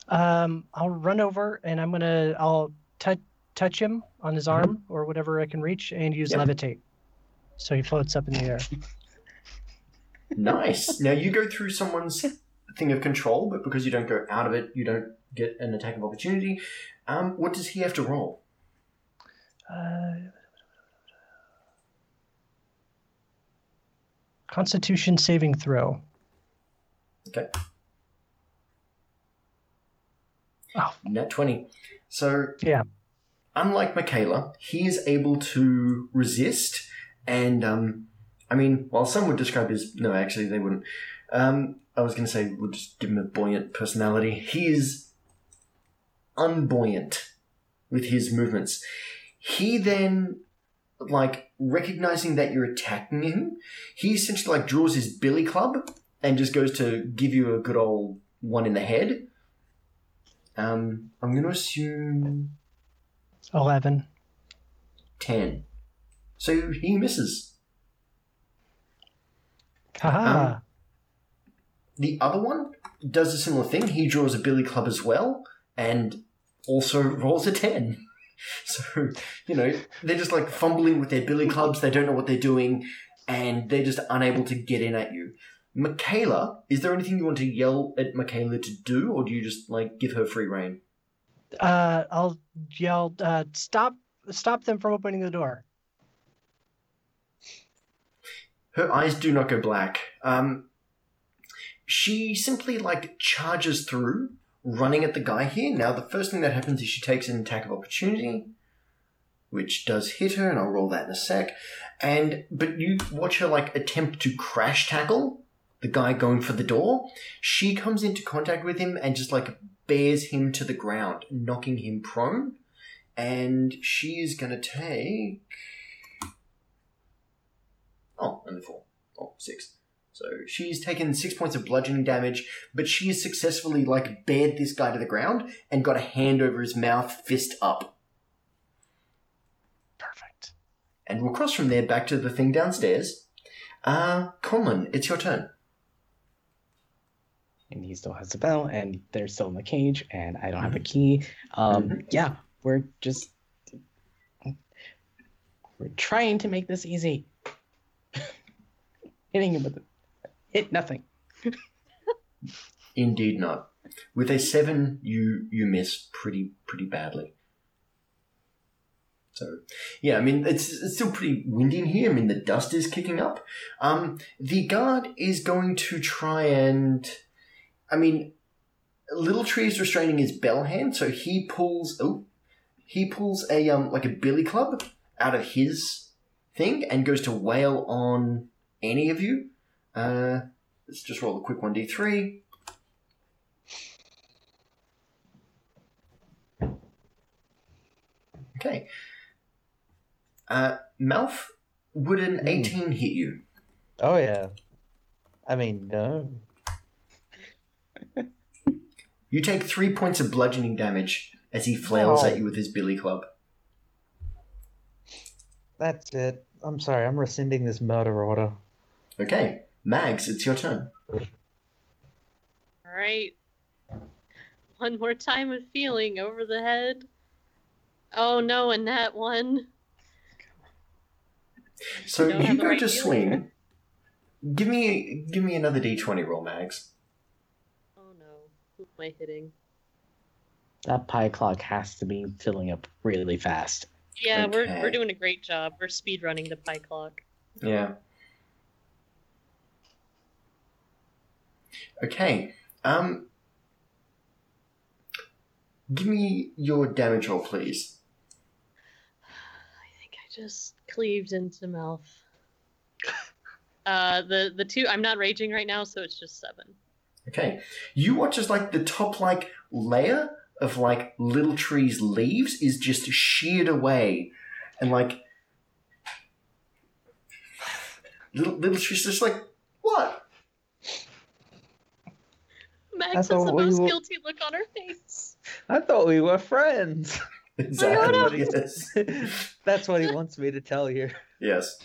um, I'll run over and I'm gonna I'll touch touch him on his arm or whatever I can reach and use Yep. levitate, so he floats up in the air. <laughs> Nice. now you go through someone's thing of control, but because you don't go out of it, you don't get an attack of opportunity. Um, what does he have to roll? Uh, Constitution saving throw. Okay. Oh. Net 20. So, Yeah. Unlike Michaela, he is able to resist, and, um, I mean, while some would describe his. No, actually, they wouldn't. Um, I was going to say, we'll just give him a buoyant personality. He is unbuoyant with his movements. He then, like, recognizing that you're attacking him, he essentially, like, draws his billy club and just goes to give you a good old one in the head. Um, I'm going to assume Eleven. 10. So he misses. Haha. Um, The other one does a similar thing. He draws a billy club as well and also rolls a 10. <laughs> So, you know, they're just like fumbling with their billy clubs. They don't know what they're doing and they're just unable to get in at you. Michaela, is there anything you want to yell at Michaela to do or do you just like give her free reign? Uh, I'll yell, uh, "Stop! Stop them from opening the door!" Her eyes do not go black. Um, she simply like charges through, running at the guy here. Now, the first thing that happens is she takes an attack of opportunity, which does hit her, and I'll roll that in a sec. And but you watch her like attempt to crash tackle the guy going for the door. She comes into contact with him and just like bears him to the ground, knocking him prone. And she is gonna take. Oh, only four. Oh, six. So she's taken six points of bludgeoning damage, but she has successfully like bared this guy to the ground and got a hand over his mouth, fist up. Perfect. And we'll cross from there back to the thing downstairs. Uh, Conlon, it's your turn. And he still has the bell, and they're still in the cage, and I don't have a key. Um, Mhm. yeah, we're just we're trying to make this easy. <laughs> Hitting him with it, hit nothing. Indeed not. With a seven, you you miss pretty pretty badly. So, yeah, I mean it's it's still pretty windy in here. I mean the dust is kicking up. Um, the guard is going to try and, I mean, Little Tree is restraining his bell hand, so he pulls oh, he pulls a um like a billy club out of his thing and goes to wail on any of you. Uh, let's just roll a quick one d three. Okay. Uh, Malf, would an Hmm. 18 hit you? Oh yeah. I mean, no. You take three points of bludgeoning damage as he flails Oh. at you with his billy club. That's it. I'm sorry. I'm rescinding this murder order. Okay, Mags, it's your turn. Alright. One more time with feeling over the head. Oh no, and that one. So you go right to feeling. swing. Give me give me another d20 roll, Mags. Oh no. Who am I hitting? That pie clock has to be filling up really fast. Yeah, we're we're doing a great job. We're speed running the pie clock. Yeah. Okay. Um. Give me your damage roll, please. I think I just cleaved into Malf. <laughs> Uh, the the two. I'm not raging right now, so it's just seven. Okay. You watch as like the top like layer of like little trees leaves is just sheared away, and like little little trees just like what? Mags has the we most were- guilty look on her face. I thought we were friends. <laughs> Exactly. That's Yes. what, <laughs> That's what he wants me to tell you. Yes.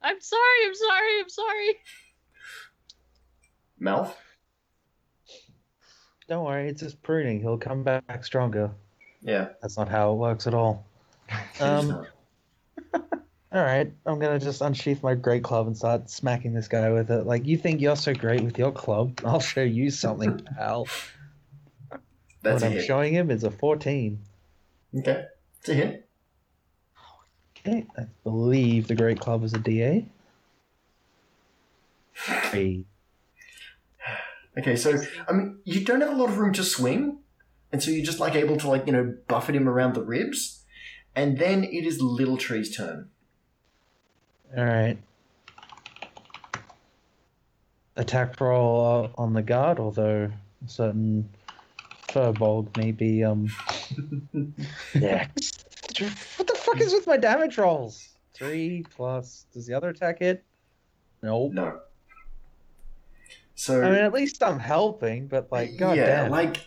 I'm sorry. I'm sorry. I'm sorry. Malf. Don't worry, it's just pruning. He'll come back stronger. Yeah. That's not how it works at all. Um, <laughs> <laughs> all right, I'm gonna just unsheath my great club and start smacking this guy with it. Like, you think you're so great with your club? <laughs> I'll show you something, pal. That's what I'm hit. showing him is a 14. Okay. It's a hit. Okay, I believe the great club is a d8. Three. <sighs> Okay, so I mean, you don't have a lot of room to swing, and so you're just like able to like you know buffet him around the ribs, and then it is Little Tree's turn. All right. Attack roll uh, on the guard, although a certain Furbolg may be um. <laughs> yeah. What the fuck is with my damage rolls? Three plus. Does the other attack hit? Nope. No. So I mean, at least I'm helping, but like, god yeah, damn. like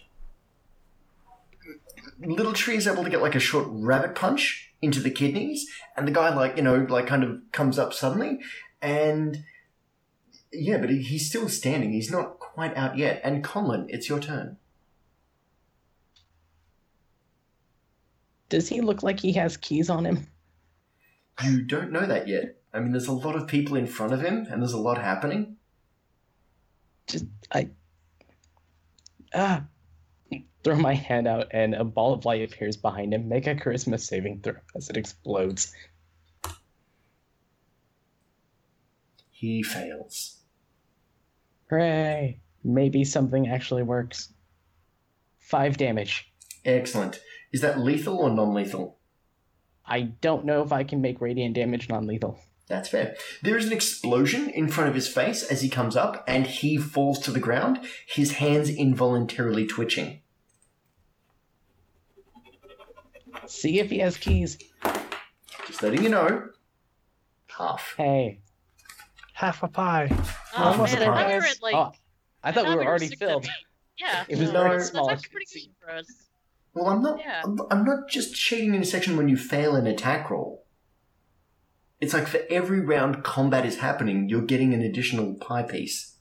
Little Tree is able to get like a short rabbit punch into the kidneys, and the guy like you know like kind of comes up suddenly, and yeah, but he, he's still standing. He's not quite out yet. And Conlon, it's your turn. Does he look like he has keys on him? You don't know that yet. I mean, there's a lot of people in front of him, and there's a lot happening. Just I ah throw my hand out and a ball of light appears behind him. Make a charisma saving throw as it explodes. He fails. Hooray! Maybe something actually works. Five damage. Excellent. Is that lethal or non-lethal? I don't know if I can make radiant damage non-lethal. That's fair. There is an explosion in front of his face as he comes up, and he falls to the ground, his hands involuntarily twitching. See if he has keys. Just letting you know. Half. Hey. Half a pie. Oh Almost man, I a thought we were at like. oh, I thought we we were already filled. Yeah. It was No, very small. That's pretty good for us. Well, I'm not. Yeah. I'm, I'm not just shading in a section when you fail an attack roll. It's like for every round combat is happening, you're getting an additional pie piece.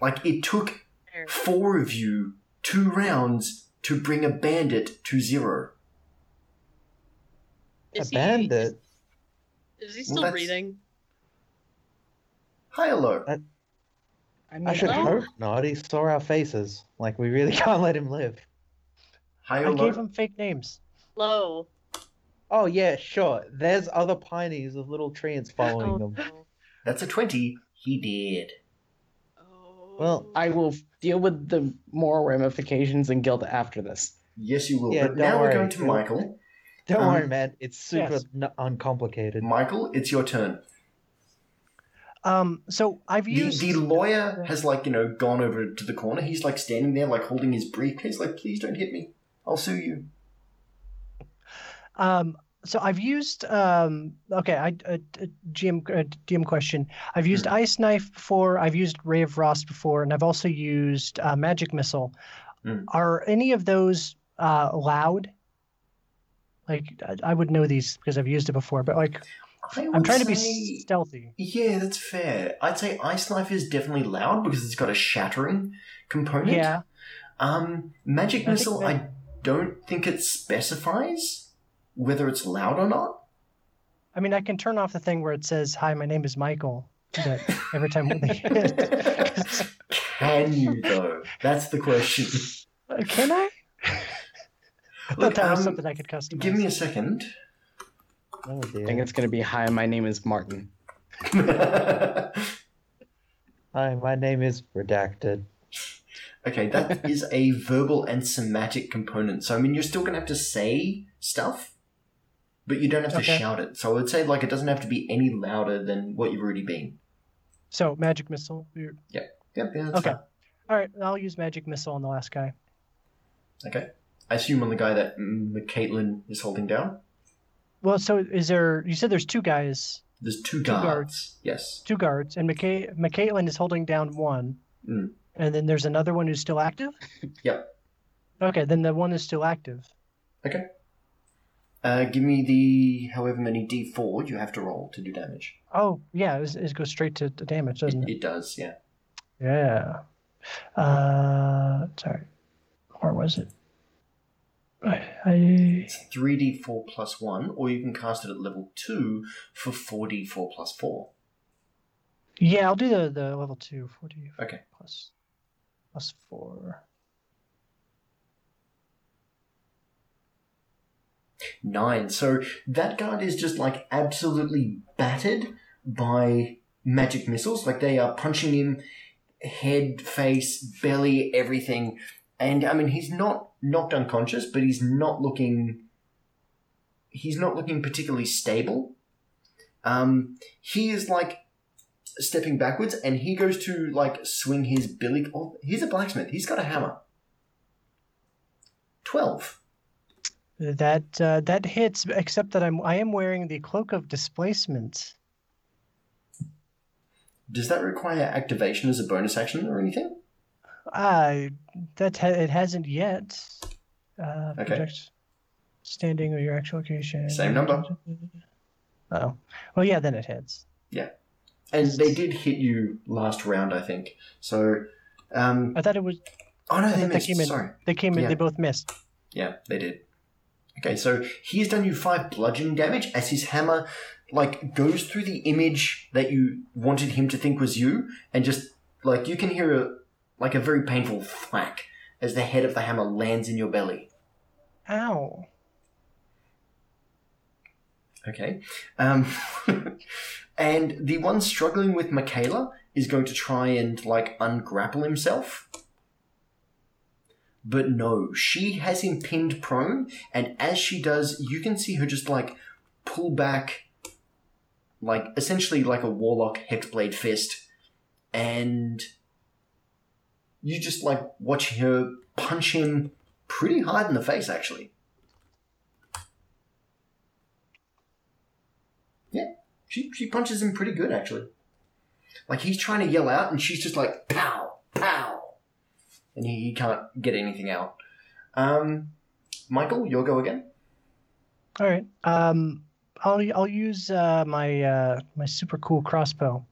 Like it took four of you two rounds to bring a bandit to zero. a he- bandit. Is, is he still that's- breathing? High or low? I, mean, I should Oh. hope not. He saw our faces. Like, we really <laughs> can't let him live. High I low? gave him fake names. Low. Oh, yeah, sure. There's other pinies of little trees following Oh, them. no. That's a 20. He did. Oh. Well, I will deal with the moral ramifications and guilt after this. Yes, you will. Yeah, but don't now we're going to Michael. <laughs> Don't Um, worry, man. It's super yes. n- uncomplicated. Michael, it's your turn. Um, so I've The, used the lawyer has, like, you know, gone over to the corner. He's, like, standing there, like, holding his briefcase, like, please don't hit me. I'll sue you. Um, so I've used um, okay, I uh, uh, GM uh, DM question. I've used Hmm. ice knife before. I've used ray of frost before, and I've also used uh, magic missile. Hmm. Are any of those uh, loud? Like I, would know these because I've used it before, but like I'm trying to be stealthy. Yeah, that's fair. I'd say Ice Knife is definitely loud because it's got a shattering component. Yeah. Um, Magic I Missile, that- I don't think it specifies whether it's loud or not. I mean, I can turn off the thing where it says, "Hi, my name is Michael." That every time they hit. <laughs> Can you though? That's the question. Uh, can I? I thought Look, that was um, something I could customize. Give me a second. Oh I think it's gonna be hi. My name is Martin. <laughs> Hi, my name is Redacted. okay, that is a verbal and somatic component. So I mean, you're still gonna have to say stuff, but you don't have to Okay. shout it. So I would say like it doesn't have to be any louder than what you've already been. So magic missile. You're- Yep, yeah, that's Okay. fine. All right, I'll use magic missile on the last guy. Okay. I assume on the guy that Caitlin is holding down. Well, so is there? You said there's two guys, There's two Two guards. guards. Yes. two guards, and McCa- McCaitlin is holding down one, Mm. and then there's another one who's still active. <laughs> Yep. Okay, then the one is still active. Okay. Uh, give me the however many d4 you have to roll to do damage. Oh, yeah, it, it goes straight to, to damage, doesn't It, it? it does, yeah. Yeah. Uh, sorry. Where was it? I, I It's 3d4 plus 1, or you can cast it at level 2 for 4d4 plus 4. yeah, I'll do the the level two, 40 Okay. plus plus four. 9. So that guard is just like absolutely battered by magic missiles. Like they are punching him head, face, belly, everything. And I mean, he's not knocked unconscious, but he's not looking. He's not looking particularly stable. Um, he is like stepping backwards, and he goes to like swing his billy. Oh, he's a blacksmith. He's got a hammer. Twelve. That uh, that hits, except that I'm I am wearing the cloak of displacement. Does that require activation as a bonus action or anything? Uh, that ha- it hasn't yet. Uh, Okay. project standing or your actual location. Same number. Oh, well, yeah, then it hits. Yeah, and they did hit you last round, I think. So, um, I thought it was oh no, they they missed. came in- Sorry, they came in. Yeah. They both missed. yeah, they did. Okay, so he's done you five bludgeoning damage as his hammer, like, goes through the image that you wanted him to think was you, and just like you can hear a like a very painful thwack as the head of the hammer lands in your belly. Ow. Okay. Um, <laughs> and the one struggling with Michaela is going to try and, like, ungrapple himself. But no, she has him pinned prone, and as she does, you can see her just, like, pull back, like, essentially like a warlock hexblade fist, and you just, like, watch her punch him pretty hard in the face, actually. Yeah, she she punches him pretty good actually. Like he's trying to yell out and she's just like pow and he, he can't get anything out. Um, Michael, you'll go again. All right. Um, I'll I'll use uh, my uh, my super cool crossbow.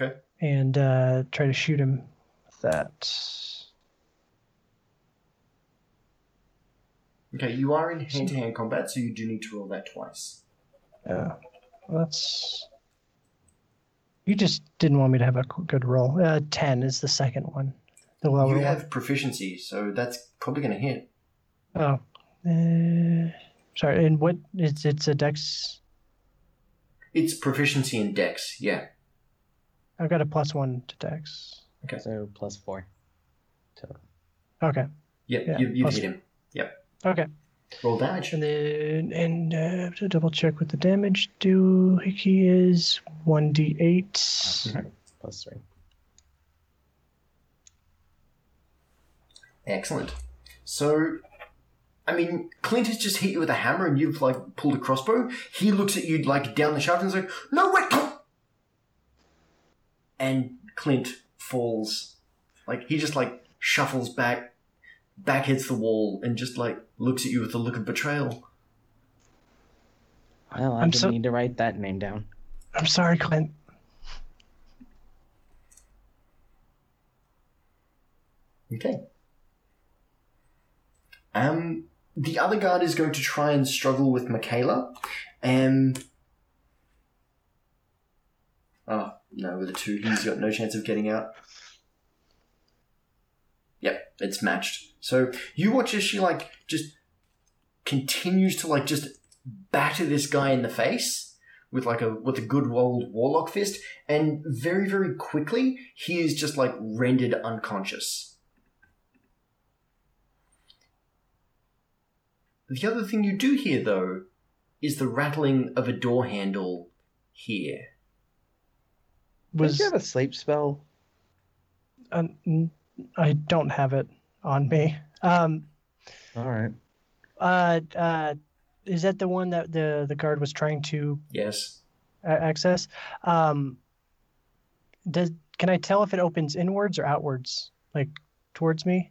Okay. And uh, try to shoot him with that. Okay, you are in hand to hand combat, so you do need to roll that twice. Yeah. That's. You just didn't want me to have a good roll. Uh, Ten is the second one. The lower you one. have proficiency, so that's probably going to hit. Oh. Uh, sorry. And what? It's it's a dex. It's proficiency in Dex. Yeah. I've got a plus one to dex. Okay. So plus four. Total. Okay. Yep. Yeah, you, you've hit him. Yep. Okay. Roll damage. And then and uh, to double check what the damage do he is one d eight. Plus three. Excellent. So, I mean, Clint has just hit you with a hammer and you've, like, pulled a crossbow. He looks at you, like, down the shaft and is like, No, wait! And Clint falls. Like, he just, like, shuffles back, back hits the wall, and just, like, looks at you with a look of betrayal. Well, I I'm didn't so- need to write that name down. I'm sorry, Clint. Okay. Um, the other guard is going to try and struggle with Michaela. Um. Oh no, with a two, he's got no chance of getting out. Yep, it's matched. So you watch as she like just continues to like just batter this guy in the face with like a with a good old warlock fist, and very very quickly he is just like rendered unconscious. The other thing you do hear, though, is the rattling of a door handle here. Did Was you have a sleep spell? uh, n- I don't have it on me. Um, All right. uh, uh, is that the one that the the guard was trying to Yes. a- access? Um, does can I tell if it opens inwards or outwards, like towards me?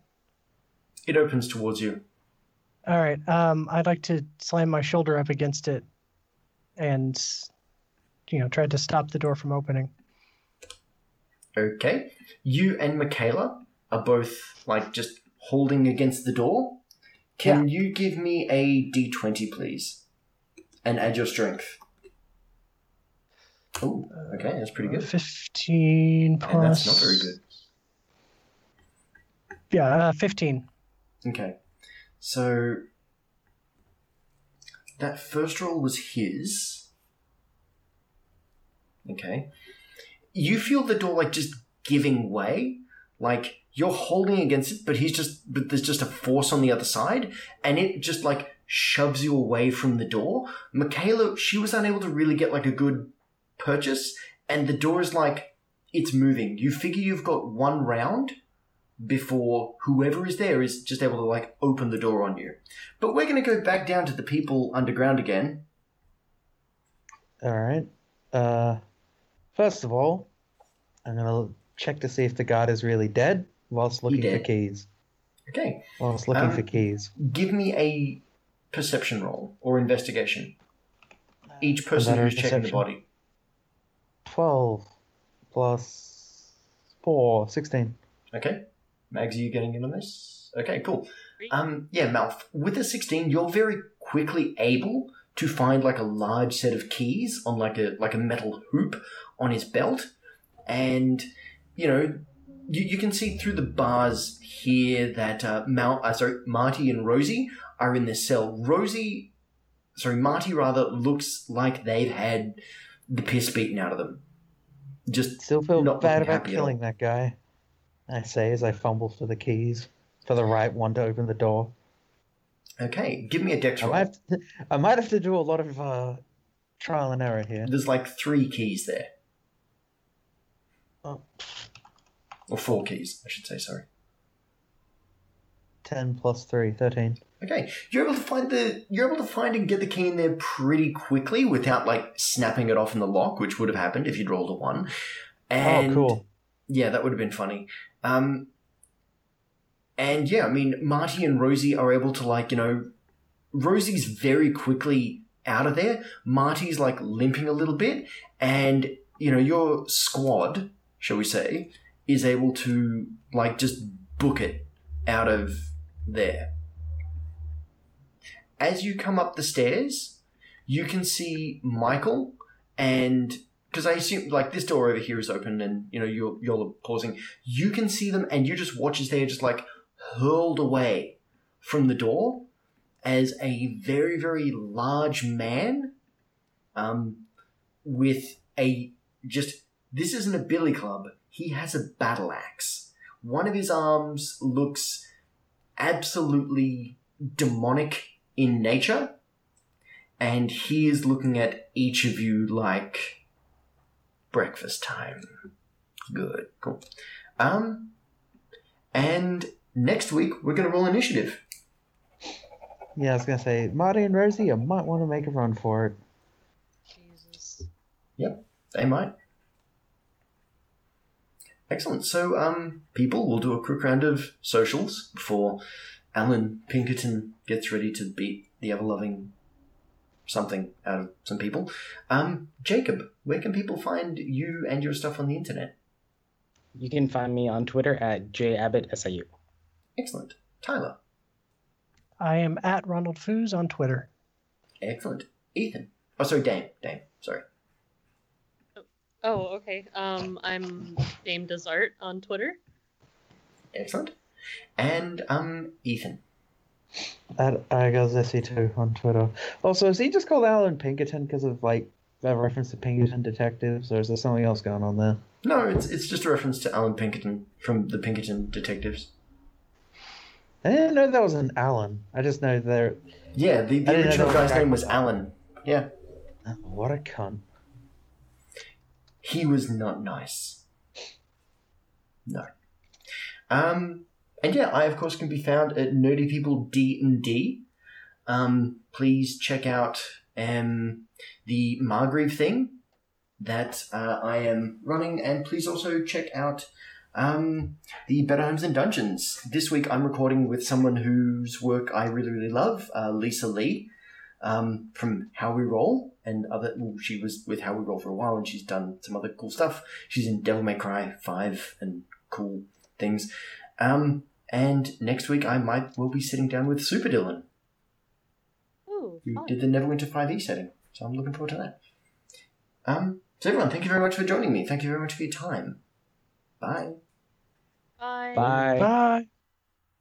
It opens towards you. All right. Um, I'd like to slam my shoulder up against it, and you know, try to stop the door from opening. Okay. You and Michaela are both, like, just holding against the door. Can you give me a d20, please? And add your strength. Oh, okay, that's pretty good. Fifteen plus. And that's not very good. Yeah, uh, fifteen. Okay. So that first roll was his. Okay. You feel the door like just giving way, like you're holding against it, but he's just but there's just a force on the other side, and it just like shoves you away from the door. Michaela, she was unable to really get like a good purchase, and the door is like it's moving. You figure you've got one round before whoever is there is just able to like open the door on you. But we're going to go back down to the people underground again. All right. Uh, first of all, I'm gonna check to see if the guard is really dead, whilst looking for keys. Okay, Whilst looking Um, for keys. give me a perception roll or investigation. Each person who's checking the body. Twelve plus four, sixteen. Okay, Mags, are you getting in on this? Okay, cool. Um, yeah, Malf, with a 16, you're very quickly able to find like a large set of keys on like a like a metal hoop on his belt, and you know you, you can see through the bars here that uh, Mal, uh, sorry, Marty and Rosie are in this cell. Rosie, sorry, Marty rather looks like they've had the piss beaten out of them. Just Still feel Not bad looking about happy at all. killing that guy. I say as I fumble for the keys, for the right one to open the door. okay. Give me a dex I might have to, I might have to do a lot of uh, trial and error here. There's like three keys there. Oh. Or four keys, I should say, sorry. 10 plus 3, 13. Okay. You're able to find the you're able to find and get the key in there pretty quickly without like snapping it off in the lock, which would have happened if you'd rolled a one. And oh, cool. Yeah, that would have been funny. Um and yeah, I mean Marty and Rosie are able to like, you know, Rosie's very quickly out of there. Marty's like limping a little bit, and you know, your squad, shall we say, is able to like just book it out of there. As you come up the stairs, you can see Michael and because I assume like this door over here is open and you know you're you're pausing. You can see them and you just watch as they are just like hurled away from the door as a very very large man um with a just this isn't a billy club he has a battle axe one of his arms looks absolutely demonic in nature and he is looking at each of you like breakfast time good cool um and next week we're going to roll initiative Yeah, I was gonna say, Marty and Rosie, you might want to make a run for it. Jesus. Yep, they might. Excellent. So, um, people, we'll do a quick round of socials before Alan Pinkerton gets ready to beat the ever loving something out of some people. Um, Jacob, where can people find you and your stuff on the internet? You can find me on Twitter at jabbottsiu. Excellent. Tyler. I am at Ronald Foos on Twitter. Excellent. Ethan. Oh, sorry, Dame. Dame. Sorry. Oh, okay. Um, I'm Dame Desart on Twitter. Excellent. And um, Ethan. At IGozSE2 on Twitter. Also, is he just called Alan Pinkerton because of like a reference to Pinkerton Detectives, or is there something else going on there? No, it's it's just a reference to Alan Pinkerton from the Pinkerton Detectives. I didn't know that was an Alan. I just know there. Yeah, the, the original guy's guy name was Alan. Yeah, Oh, what a cunt. he was not nice. No. Um, and yeah, I of course can be found at Nerdy People D and D. Um, please check out um the Margrave thing that uh, I am running, and please also check out um the Better Homes and Dungeons. This week I'm recording with someone whose work I really really love, uh, Lisa Lee. Um, from How We Roll and other. Well, she was with How We Roll for a while, and she's done some other cool stuff. She's in Devil May Cry Five and cool things. Um, and next week I might will be sitting down with Super Dylan, Ooh, who fun. did the Neverwinter Five E setting. So I'm looking forward to that. Um, so everyone, thank you very much for joining me. Thank you very much for your time. Bye. Bye. Bye. Bye.